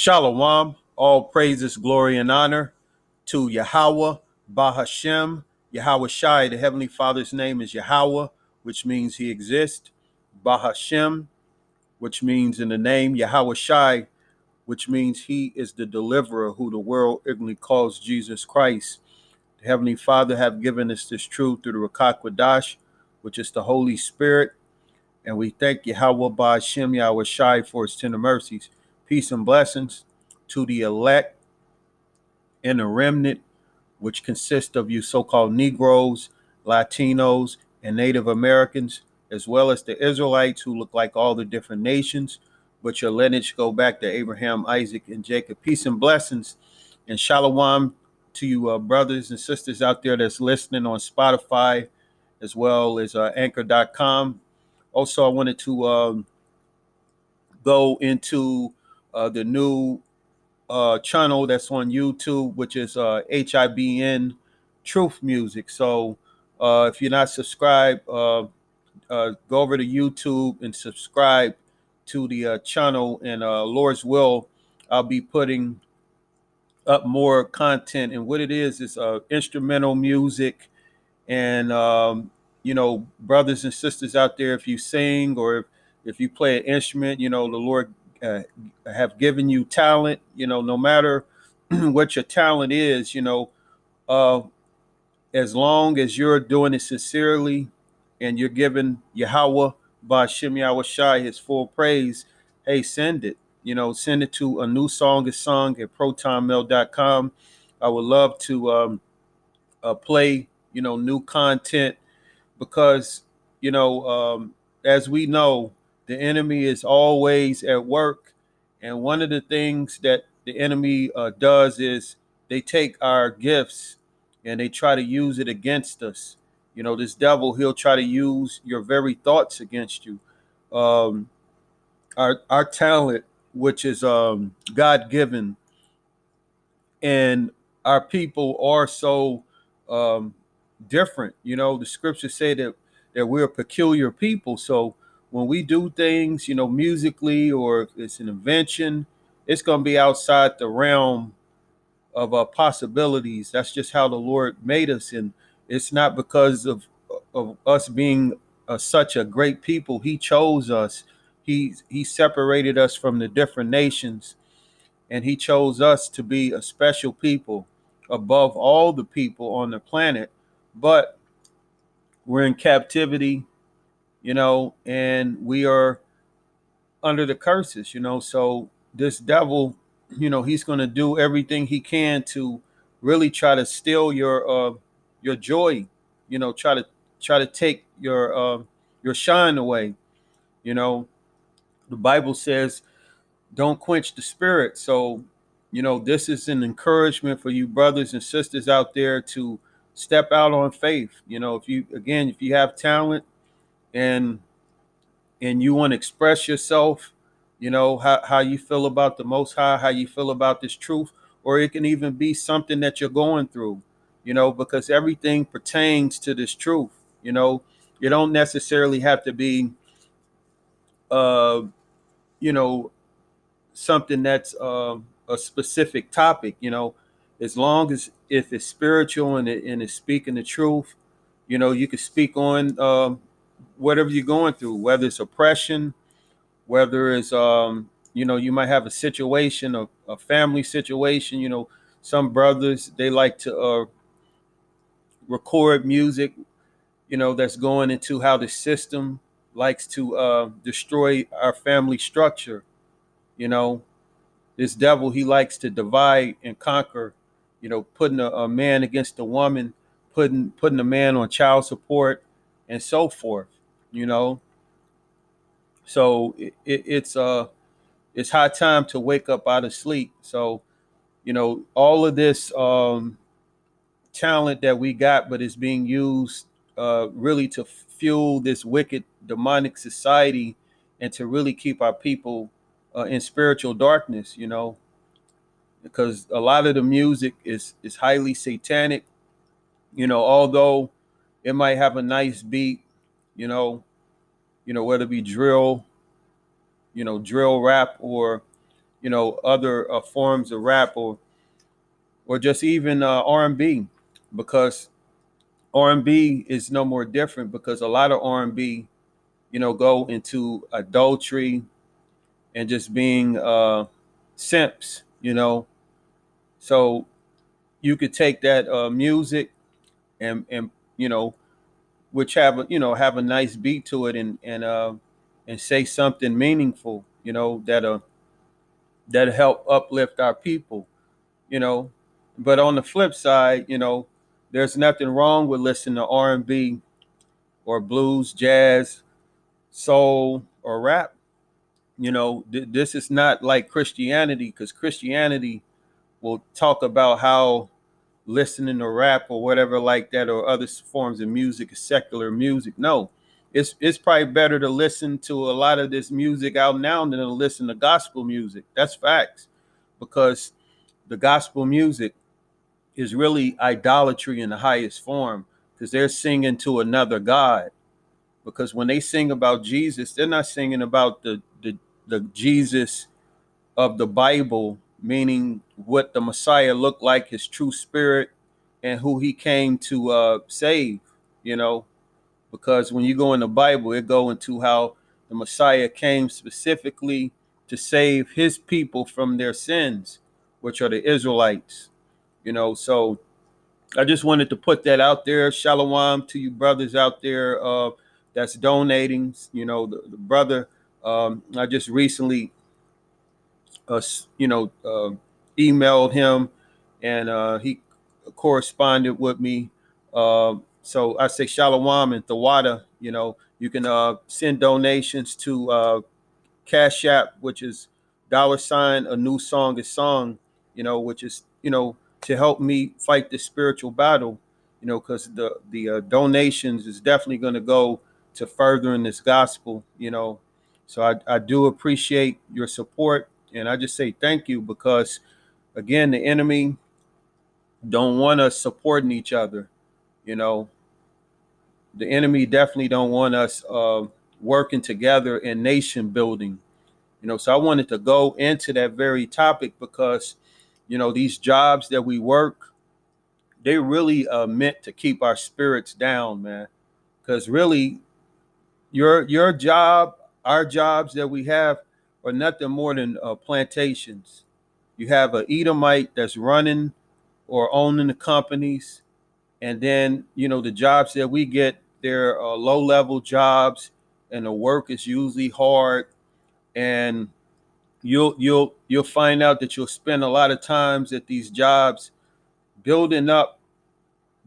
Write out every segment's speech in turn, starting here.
Shalom, all praises, glory, and honor to Yahweh, Bahashem, Yahweh Shai. The Heavenly Father's name is Yahweh, which means he exists. Bahashem, which means in the name Yahweh Shai, which means he is the deliverer who the world ignorantly calls Jesus Christ. The Heavenly Father have given us this truth through the Rakak Wadash, which is the Holy Spirit. And we thank Yahweh Bahashem, Yahweh Shai for his tender mercies. Peace and blessings to the elect and the remnant, which consist of you so called Negroes, Latinos, and Native Americans, as well as the Israelites who look like all the different nations, but your lineage go back to Abraham, Isaac, and Jacob. Peace and blessings and shalom to you, uh, brothers and sisters out there that's listening on Spotify as well as uh, anchor.com. Also, I wanted to um, go into uh, the new uh, channel that's on YouTube, which is uh, HIBN Truth Music. So uh, if you're not subscribed, uh, uh, go over to YouTube and subscribe to the uh, channel. And uh, Lord's will, I'll be putting up more content. And what it is is uh, instrumental music. And, um, you know, brothers and sisters out there, if you sing or if, if you play an instrument, you know, the Lord uh, have given you talent, you know, no matter what your talent is, you know, uh, as long as you're doing it sincerely and you're giving Yahweh Bashim Yahweh Shai his full praise, hey, send it. You know, send it to a new song is sung at protonmail.com. I would love to um, uh, play, you know, new content because, you know, um, as we know, the enemy is always at work. And one of the things that the enemy uh, does is they take our gifts and they try to use it against us. You know, this devil, he'll try to use your very thoughts against you. Um, our, our talent, which is um, God given, and our people are so um, different. You know, the scriptures say that that we're a peculiar people. So when we do things, you know, musically or it's an invention, it's going to be outside the realm of uh, possibilities. That's just how the Lord made us, and it's not because of of us being uh, such a great people. He chose us. He he separated us from the different nations, and he chose us to be a special people above all the people on the planet. But we're in captivity you know, and we are under the curses, you know. So this devil, you know, he's going to do everything he can to really try to steal your uh your joy, you know, try to try to take your uh your shine away. You know, the Bible says don't quench the spirit. So, you know, this is an encouragement for you brothers and sisters out there to step out on faith. You know, if you again, if you have talent, and and you want to express yourself, you know, how, how you feel about the most high, how you feel about this truth, or it can even be something that you're going through, you know, because everything pertains to this truth, you know. You don't necessarily have to be uh you know something that's uh, a specific topic, you know, as long as if it's spiritual and, it, and it's speaking the truth, you know, you can speak on um, whatever you're going through, whether it's oppression, whether it's um, you know, you might have a situation, a, a family situation. You know, some brothers they like to uh, record music, you know, that's going into how the system likes to uh, destroy our family structure. You know, this devil he likes to divide and conquer. You know, putting a, a man against a woman, putting putting a man on child support, and so forth. You know, so it, it, it's uh it's high time to wake up out of sleep. So, you know, all of this um, talent that we got, but it's being used uh, really to fuel this wicked demonic society and to really keep our people uh, in spiritual darkness. You know, because a lot of the music is is highly satanic. You know, although it might have a nice beat, you know, you know, whether it be drill, you know, drill rap or, you know, other uh, forms of rap or, or just even uh, R&B, because R&B is no more different because a lot of R&B, you know, go into adultery and just being uh, simps, you know. So you could take that uh, music and and you know which have a you know have a nice beat to it and and uh and say something meaningful you know that uh that help uplift our people you know. But on the flip side you know there's nothing wrong with listening to r&b or blues jazz soul or rap. You know th- this is not like christianity because christianity will talk about how listening to rap or whatever like that or other forms of music secular music no. It's it's probably better to listen to a lot of this music out now than to listen to gospel music. That's facts. Because the gospel music is really idolatry in the highest form because they're singing to another god. Because when they sing about jesus they're not singing about the the, the jesus of the bible meaning what the Messiah looked like, his true spirit, and who he came to uh, save. You know, because when you go in the Bible, it go into how the Messiah came specifically to save his people from their sins, which are the Israelites. You know, so I just wanted to put that out there. Shalom to you brothers out there uh, that's donating. You know, the, the brother um, I just recently uh, you know, uh, emailed him, and uh, he corresponded with me. Uh, so I say Shalom and Thawada. You know, you can uh, send donations to uh, Cash App, which is dollar sign a new song is song. You know, which is you know to help me fight this spiritual battle. You know, because the the donations is definitely going to go to furthering this gospel. You know, so I, I do appreciate your support and I just say thank you because again, the enemy don't want us supporting each other. You know, the enemy definitely don't want us uh, working together in nation building. You know, so I wanted to go into that very topic because, you know, these jobs that we work, they really uh, meant to keep our spirits down, man. Because really, your your job, our jobs that we have, are nothing more than uh, plantations. You have an Edomite that's running or owning the companies, and then you know the jobs that we get, they're uh, low level jobs, and the work is usually hard, and you'll you'll you'll find out that you'll spend a lot of times at these jobs building up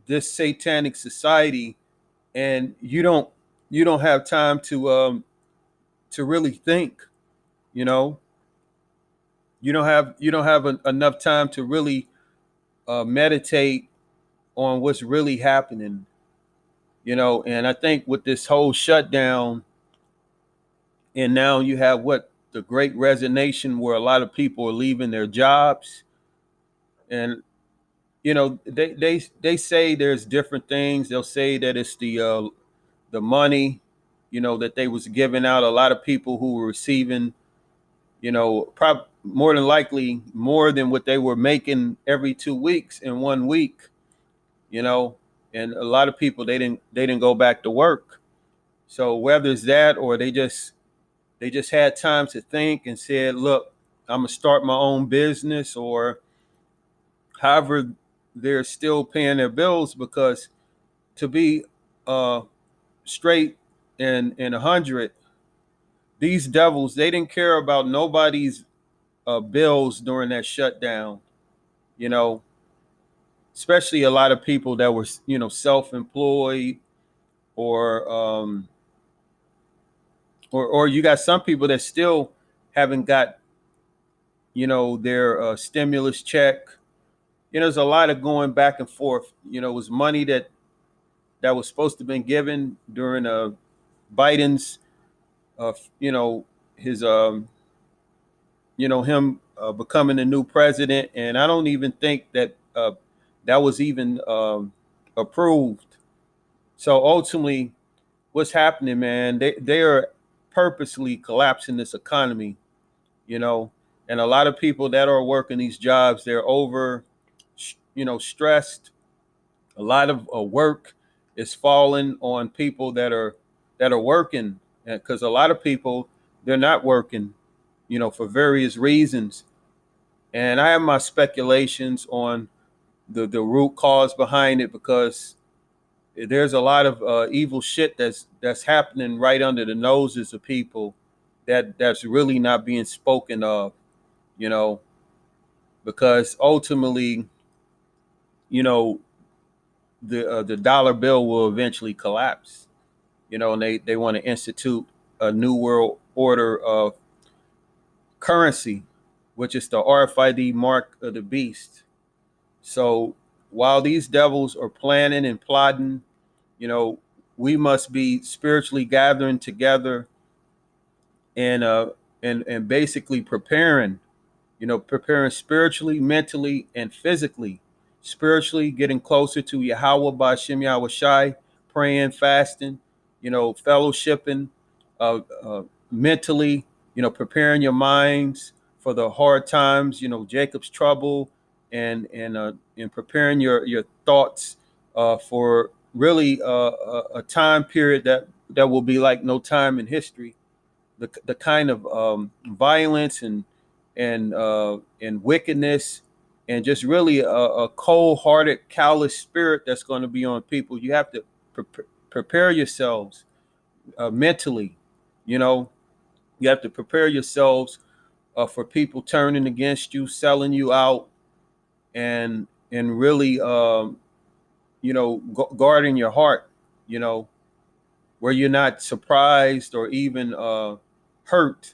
this satanic society and you don't you don't have time to um to really think you know? You don't have you don't have enough time to really uh, meditate on what's really happening you know? And i think with this whole shutdown and now you have what the great resignation where a lot of people are leaving their jobs and you know they they they say there's different things. They'll say that it's the uh the money you know that they was giving out. A lot of people who were receiving you know, prob- more than likely more than what they were making every two weeks in one week, you know, and a lot of people they didn't they didn't go back to work. So whether it's that or they just they just had time to think and said, look, I'm gonna start my own business or however they're still paying their bills because to be uh straight and and a hundred, these devils they didn't care about nobody's uh, bills during that shutdown. You know, especially a lot of people that were you know self-employed or um or or you got some people that still haven't got you know their uh, stimulus check you know there's a lot of going back and forth you know it was money that that was supposed to have been given during uh biden's uh you know his um you know him uh, becoming the new president. And i don't even think that uh that was even um approved. So ultimately what's happening man they they are purposely collapsing this economy you know? And a lot of people that are working these jobs they're over you know stressed. A lot of uh, work is falling on people that are that are working because a lot of people they're not working you know for various reasons. And i have my speculations on the the root cause behind it because there's a lot of uh, evil shit that's that's happening right under the noses of people that that's really not being spoken of you know? Because ultimately you know the uh, the dollar bill will eventually collapse you know and they they want to institute a new world order of currency which is the RFID mark of the beast so while these devils are planning and plotting, you know, we must be spiritually gathering together and uh and and basically preparing, you know, preparing spiritually, mentally, and physically. Spiritually, getting closer to Yahweh by Shem Yahweh Shai, praying, fasting, you know, fellowshipping, uh, uh, mentally, you know, preparing your minds for the hard times, you know, Jacob's trouble, and and uh, and preparing your your thoughts uh, for really uh, a, time period that that will be like no time in history. The the kind of um, violence and and uh, and wickedness and just really a, a cold-hearted, callous spirit that's going to be on people. You have to pre- prepare yourselves uh, mentally. You know, you have to prepare yourselves uh, for people turning against you, selling you out, and and really um, you know guarding your heart you know where you're not surprised or even uh, hurt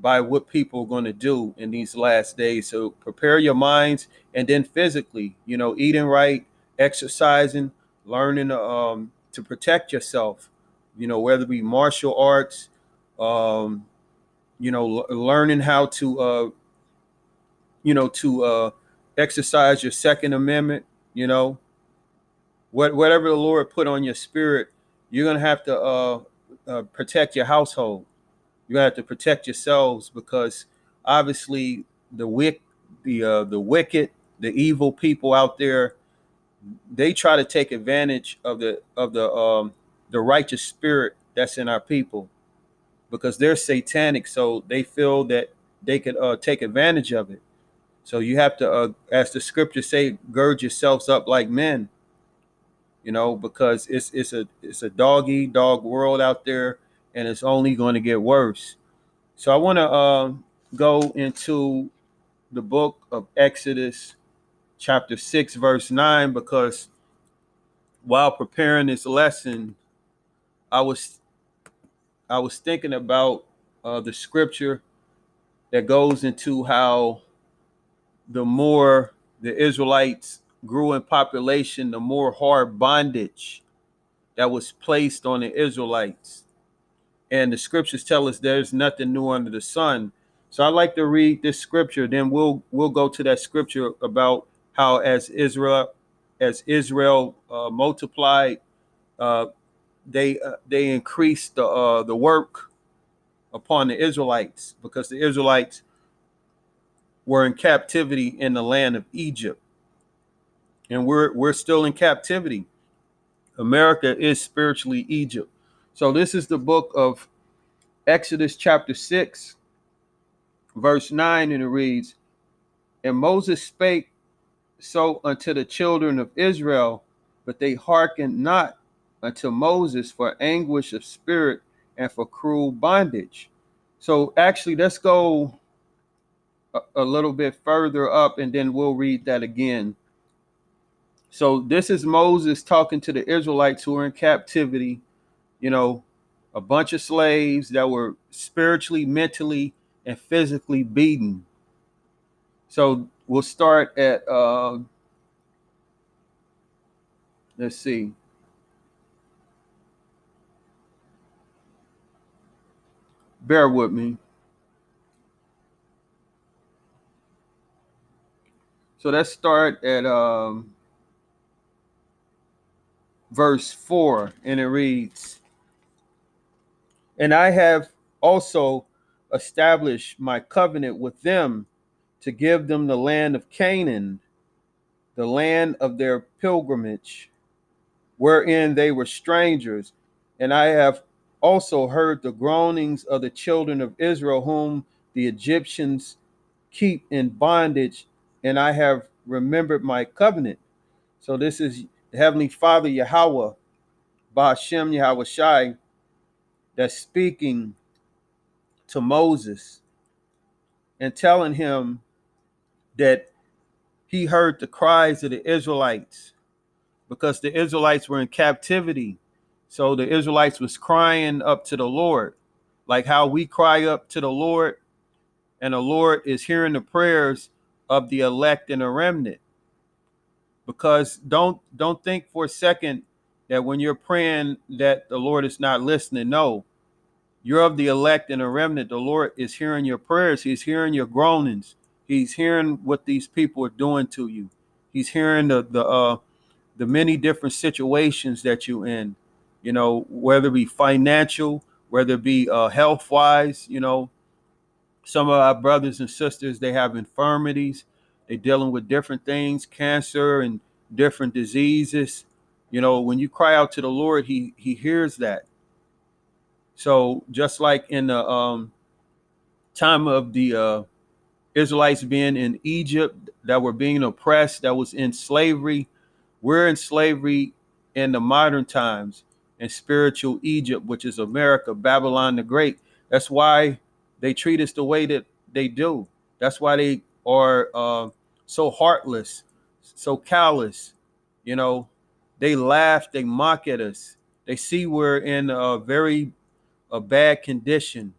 by what people are going to do in these last days so prepare your minds and then physically you know eating right exercising learning um, to protect yourself you know whether it be martial arts um, you know l- learning how to uh, you know to uh, exercise your Second Amendment, you know, what whatever the Lord put on your spirit, you're gonna have to uh, uh, protect your household. You have to protect yourselves because obviously the wick, the uh, the wicked, the evil people out there, they try to take advantage of the of the um, the righteous spirit that's in our people because they're satanic, so they feel that they could uh, take advantage of it. So you have to, uh, as the scriptures say, gird yourselves up like men. You know, because it's it's a it's a doggy dog world out there, and it's only going to get worse. So I want to uh, go into the book of Exodus, chapter six, verse nine, because while preparing this lesson, I was I was thinking about uh, the scripture that goes into how the more the Israelites grew in population, the more hard bondage that was placed on the Israelites. And the scriptures tell us there's nothing new under the sun. So I like to read this scripture, then we'll we'll go to that scripture about how as Israel as Israel uh, multiplied, uh, they uh, they increased the uh, the work upon the Israelites because the Israelites were in captivity in the land of Egypt. And we're we're still in captivity. America is spiritually Egypt. So this is the book of Exodus chapter 6 verse 9 and it reads, "And Moses spake so unto the children of Israel, but they hearkened not unto Moses for anguish of spirit and for cruel bondage. So actually, let's go a, a little bit further up and then we'll read that again. So this is Moses talking to the Israelites who are in captivity, you know, a bunch of slaves that were spiritually, mentally, and physically beaten. So we'll start at uh, let's see. Bear with me. So let's start at um, verse 4, and it reads And I have also established my covenant with them to give them the land of Canaan, the land of their pilgrimage, wherein they were strangers. And I have also heard the groanings of the children of Israel, whom the Egyptians keep in bondage, and I have remembered my covenant. So this is the Heavenly Father Yahweh, Ba'ashem Yahweh Shai, that's speaking to Moses and telling him that he heard the cries of the Israelites because the Israelites were in captivity. So the Israelites was crying up to the Lord, like how we cry up to the Lord, and the Lord is hearing the prayers of the elect and the remnant because don't don't think for a second that when you're praying that the Lord is not listening. No, you're of the elect and a remnant. The Lord is hearing your prayers. He's hearing your groanings. He's hearing what these people are doing to you. He's hearing the the uh, the many different situations that you're in. You know, whether it be financial, whether it be uh, health wise. You know, some of our brothers and sisters they have infirmities they're dealing with different things, cancer and different diseases. You know, when you cry out to the Lord, He He hears that. So just like in the um, time of the uh, Israelites being in Egypt, that were being oppressed, that was in slavery, we're in slavery in the modern times in spiritual Egypt, which is America, Babylon the Great. That's why they treat us the way that they do. That's why they are uh, so heartless, so callous. You know, they laugh, they mock at us. They see we're in a very a bad condition.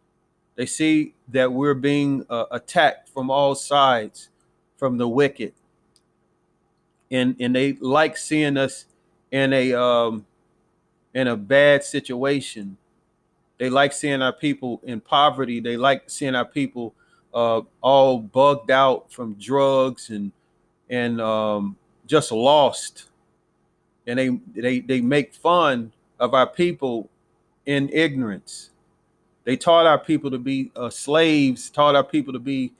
They see that we're being uh, attacked from all sides from the wicked. And and they like seeing us in a um in a bad situation. They like seeing our people in poverty. They like seeing our people uh, all bugged out from drugs and and um, just lost, and they they they make fun of our people in ignorance. They taught our people to be uh, slaves, taught our people to be,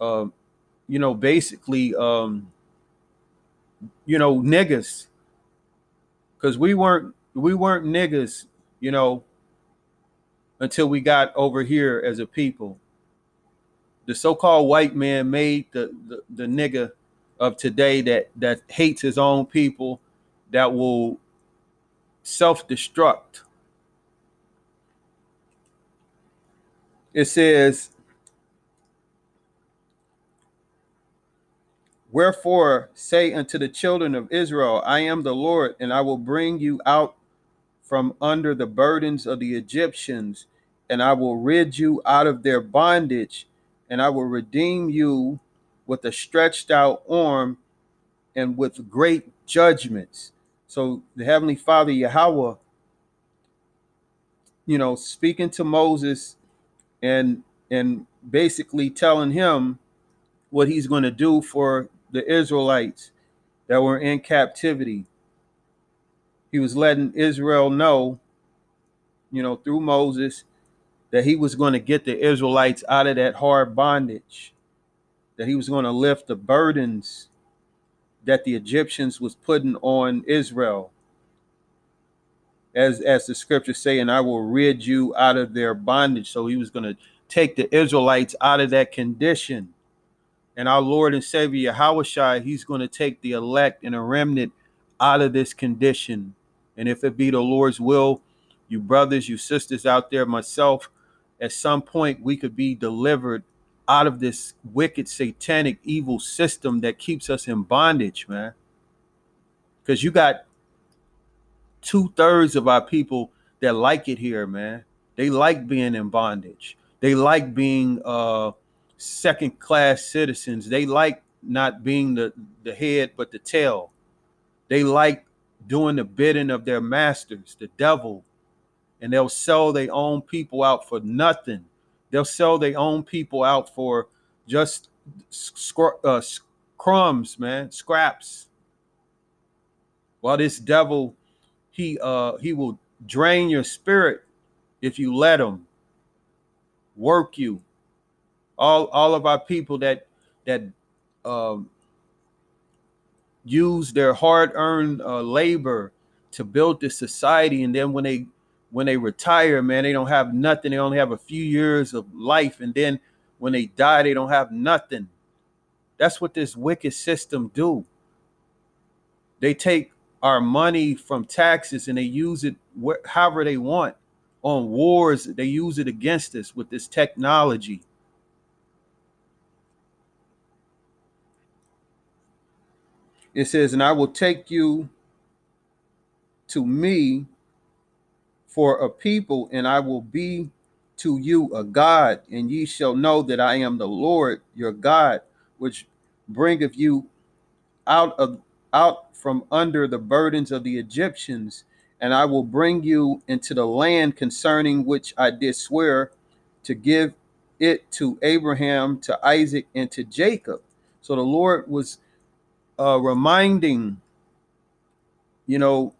uh, you know, basically, um, you know, niggas, because we weren't we weren't niggas, you know, until we got over here as a people. The so-called white man made the, the, the nigga of today that that hates his own people that will self-destruct it says wherefore say unto the children of israel i am the lord and i will bring you out from under the burdens of the egyptians and i will rid you out of their bondage and I will redeem you with a stretched out arm and with great judgments. So the Heavenly Father, Yahweh, you know, speaking to Moses and and basically telling him what he's going to do for the Israelites that were in captivity. He was letting Israel know, you know, through Moses that he was going to get the Israelites out of that hard bondage, that he was going to lift the burdens that the Egyptians was putting on Israel. As, as the scriptures say, and I will rid you out of their bondage. So he was going to take the Israelites out of that condition. And our Lord and Savior Yahushua, he's going to take the elect and a remnant out of this condition And if it be the Lord's will, you brothers, you sisters out there, myself, at some point we could be delivered out of this wicked, satanic, evil system that keeps us in bondage, man. Because you got two thirds of our people that like it here, man. They like being in bondage. They like being uh, second class citizens. They like not being the, the head, but the tail. They like doing the bidding of their masters, the devil. And they'll sell their own people out for nothing. They'll sell their own people out for just scr- uh, crumbs, man, scraps. While this devil, he uh he will drain your spirit if you let him work you. All all of our people that that um, use their hard-earned uh, labor to build this society, and then when they when they retire, man, they don't have nothing. They only have a few years of life, and then when they die, they don't have nothing. That's what this wicked system do. They take our money from taxes and they use it wh- however they want on wars. They use it against us with this technology. It says, and I will take you to me for a people, and I will be to you a God, and ye shall know that I am the Lord your God, which bringeth you out of out from under the burdens of the Egyptians, and I will bring you into the land concerning which I did swear to give it to Abraham, to Isaac, and to Jacob. So the Lord was uh, reminding, you know,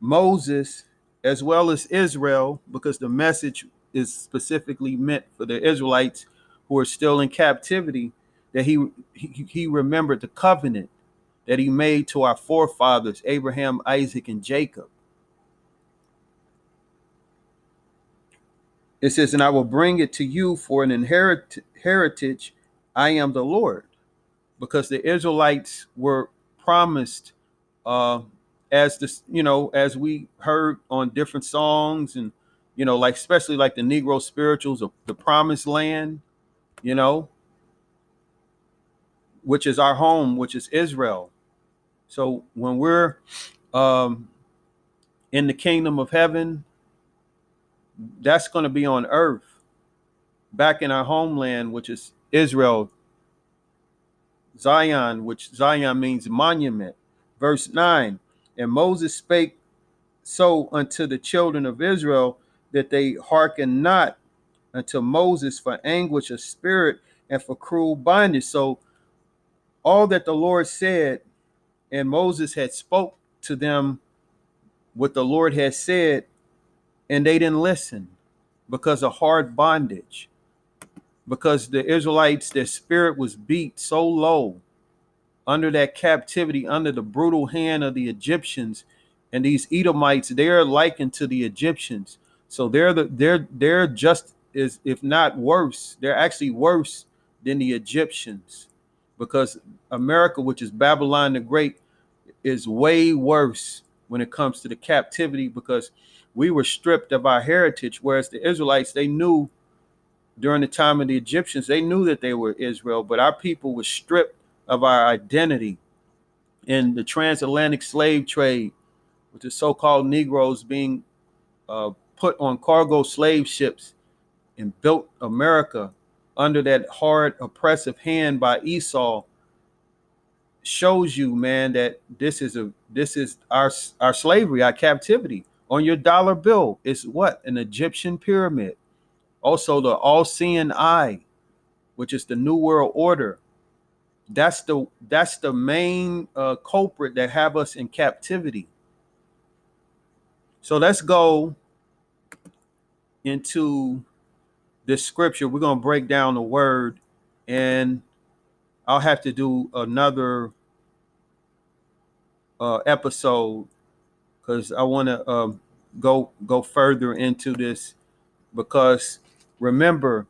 Moses as well as Israel, because the message is specifically meant for the Israelites who are still in captivity, that he, he, he remembered the covenant that he made to our forefathers, Abraham, Isaac, and Jacob. It says, And I will bring it to you for an inherit- heritage. I am the Lord. Because the Israelites were promised, uh, as this, you know, as we heard on different songs, and you know, like especially like the Negro spirituals of the promised land, you know, which is our home, which is Israel. So when we're um, in the kingdom of heaven, that's going to be on earth, back in our homeland, which is Israel, Zion, which Zion means monument. Verse 9 And Moses spake so unto the children of Israel that they hearken not unto Moses for anguish of spirit and for cruel bondage. So all that the Lord said and Moses had spoke to them what the Lord had said, and they didn't listen because of hard bondage. Because the Israelites, their spirit was beat so low under that captivity, under the brutal hand of the Egyptians, and these Edomites, they're likened to the Egyptians. So they're the they're they're just is if not worse, they're actually worse than the Egyptians because America, which is Babylon the Great, is way worse when it comes to the captivity because we were stripped of our heritage, whereas the Israelites, they knew during the time of the Egyptians, they knew that they were Israel, but our people were stripped of our identity in the transatlantic slave trade, with the so-called Negroes being uh, put on cargo slave ships and built America under that hard oppressive hand by Esau shows you man that this is a this is our our slavery our captivity. On your dollar bill is what? An Egyptian pyramid. Also the all-seeing eye which is the new world order. That's the that's the main uh, culprit that have us in captivity. So let's go into this scripture we're going to break down the word and I'll have to do another uh, episode because I want to um, go go further into this because remember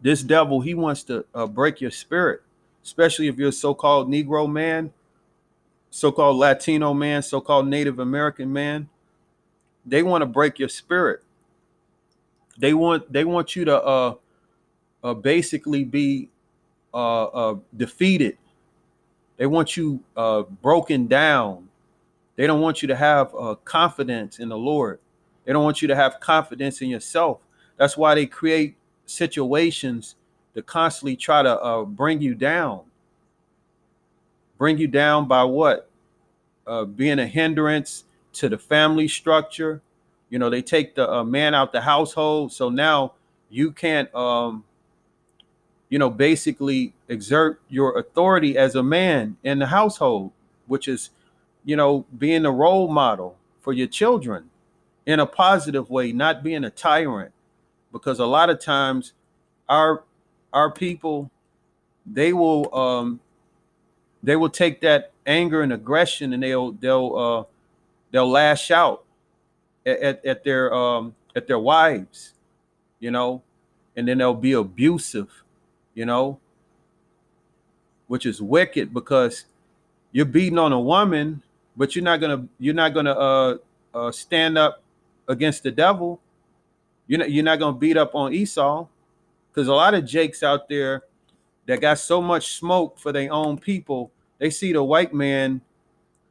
this devil he wants to uh, break your spirit especially if you're a so-called negro man so-called Latino man, so-called Native American man, they want to break your spirit. They want they want you to uh, uh basically be uh, uh defeated. They want you uh broken down. They don't want you to have uh, confidence in the Lord. They don't want you to have confidence in yourself. That's why they create situations to constantly try to uh, bring you down. Bring you down by what? Uh, being a hindrance to the family structure. You know, they take the uh, man out the household. So now you can't, um, you know, basically exert your authority as a man in the household, which is you know, being a role model for your children in a positive way, not being a tyrant. Because a lot of times our our people they will um they will take that anger and aggression and they'll they'll uh they'll lash out at, at, their um at their wives, you know, and then they'll be abusive, you know, which is wicked because you're beating on a woman but you're not gonna you're not gonna uh, uh, stand up against the devil. You're not you're not gonna beat up on Esau, because a lot of Jakes out there that got so much smoke for their own people, they see the white man,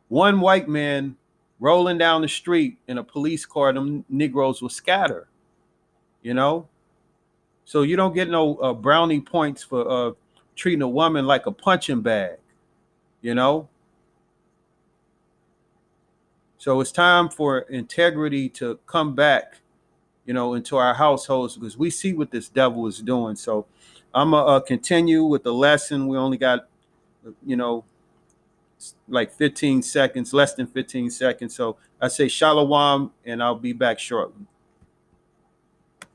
one white man rolling down the street in a police car, them Negroes will scatter. You know, so you don't get no uh, brownie points for uh, treating a woman like a punching bag. You know, so it's time for integrity to come back, you know, into our households because we see what this devil is doing. So I'm gonna uh, continue with the lesson. We only got, you know, like 15 seconds, less than 15 seconds. So I say shalom, and I'll be back shortly.